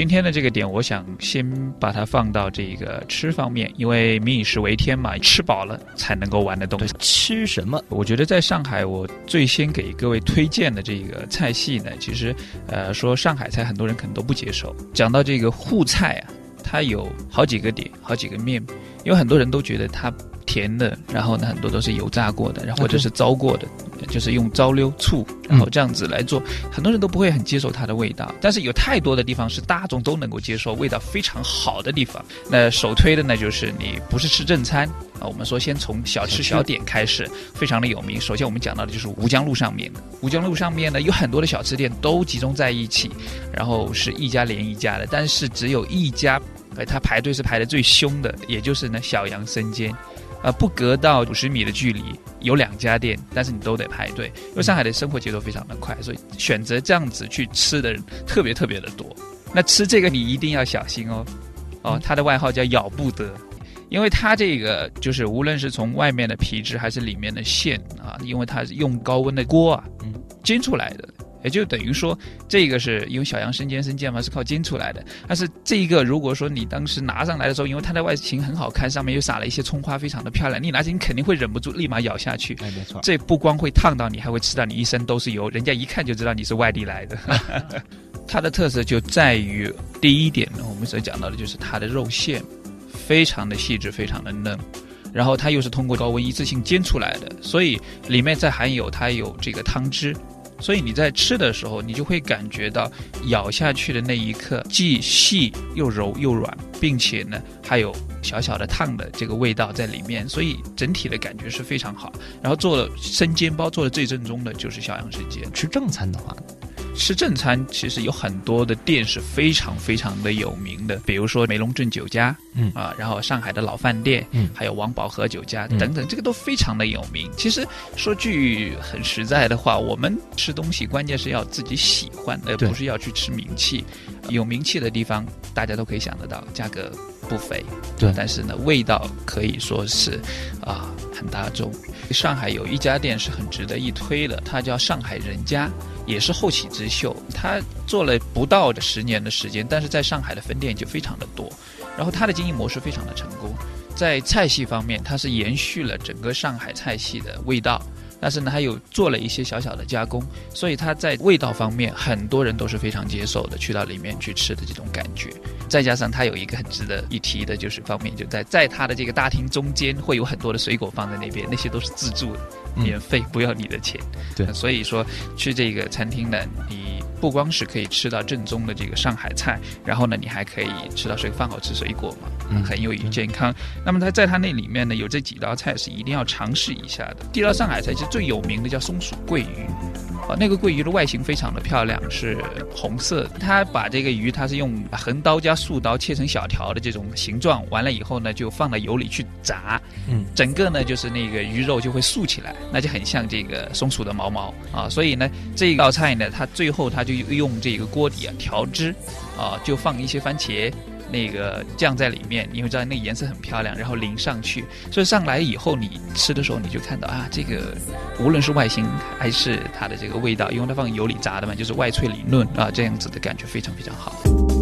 今天的这个点，我想先把它放到这个吃方面，因为民以食为天嘛，吃饱了才能够玩得动。吃什么？我觉得在上海，我最先给各位推荐的这个菜系呢，其实，呃，说上海菜，很多人可能都不接受。讲到这个沪菜啊，它有好几个点，好几个面，因为很多人都觉得它。甜的，然后呢，很多都是油炸过的，然后或者是糟过的，就是用糟溜醋，然后这样子来做，很多人都不会很接受它的味道。但是有太多的地方是大众都能够接受，味道非常好的地方。那首推的呢，就是你不是吃正餐啊，我们说先从小吃小点开始，非常的有名。首先我们讲到的就是吴江路上面的，吴江路上面呢有很多的小吃店都集中在一起，然后是一家连一家的，但是只有一家，呃，它排队是排的最凶的，也就是呢小杨生煎。啊，不隔到五十米的距离有两家店，但是你都得排队，因为上海的生活节奏非常的快，所以选择这样子去吃的人特别特别的多。那吃这个你一定要小心哦，哦，它的外号叫咬不得，因为它这个就是无论是从外面的皮质还是里面的馅啊，因为它是用高温的锅啊煎出来的。也就等于说，这个是因为小杨生煎生煎嘛，是靠煎出来的。但是这一个，如果说你当时拿上来的时候，因为它的外形很好看，上面又撒了一些葱花，非常的漂亮，你拿起你肯定会忍不住立马咬下去。哎，没错。这不光会烫到你，还会吃到你一身都是油，人家一看就知道你是外地来的。它的特色就在于第一点呢，我们所讲到的就是它的肉馅非常的细致，非常的嫩，然后它又是通过高温一次性煎出来的，所以里面再含有它有这个汤汁。所以你在吃的时候，你就会感觉到咬下去的那一刻，既细又柔又软，并且呢还有小小的烫的这个味道在里面，所以整体的感觉是非常好。然后做了生煎包，做的最正宗的就是小杨生煎。吃正餐的话。吃正餐其实有很多的店是非常非常的有名的，比如说梅龙镇酒家，嗯啊，然后上海的老饭店，嗯，还有王宝和酒家等等，这个都非常的有名。其实说句很实在的话，我们吃东西关键是要自己喜欢，而不是要去吃名气。有名气的地方，大家都可以想得到，价格不菲，对，但是呢，味道可以说是啊很大众。上海有一家店是很值得一推的，它叫上海人家。也是后起之秀，它做了不到的十年的时间，但是在上海的分店就非常的多，然后它的经营模式非常的成功，在菜系方面，它是延续了整个上海菜系的味道。但是呢，它有做了一些小小的加工，所以它在味道方面，很多人都是非常接受的，去到里面去吃的这种感觉。再加上它有一个很值得一提的，就是方面就在在它的这个大厅中间会有很多的水果放在那边，那些都是自助的，免费，不要你的钱。对，所以说去这个餐厅呢，你不光是可以吃到正宗的这个上海菜，然后呢，你还可以吃到水饭后吃水果嘛，很有益健康。那么它在它那里面呢，有这几道菜是一定要尝试一下的。第一道上海菜其实。最有名的叫松鼠桂鱼，啊，那个桂鱼的外形非常的漂亮，是红色。它把这个鱼，它是用横刀加竖刀切成小条的这种形状，完了以后呢，就放到油里去炸，嗯，整个呢就是那个鱼肉就会竖起来，那就很像这个松鼠的毛毛啊。所以呢，这道菜呢，它最后它就用这个锅底啊调汁，啊，就放一些番茄。那个酱在里面，你会知道那个颜色很漂亮，然后淋上去，所以上来以后你吃的时候你就看到啊，这个无论是外形还是它的这个味道，因为它放油里炸的嘛，就是外脆里嫩啊，这样子的感觉非常非常好。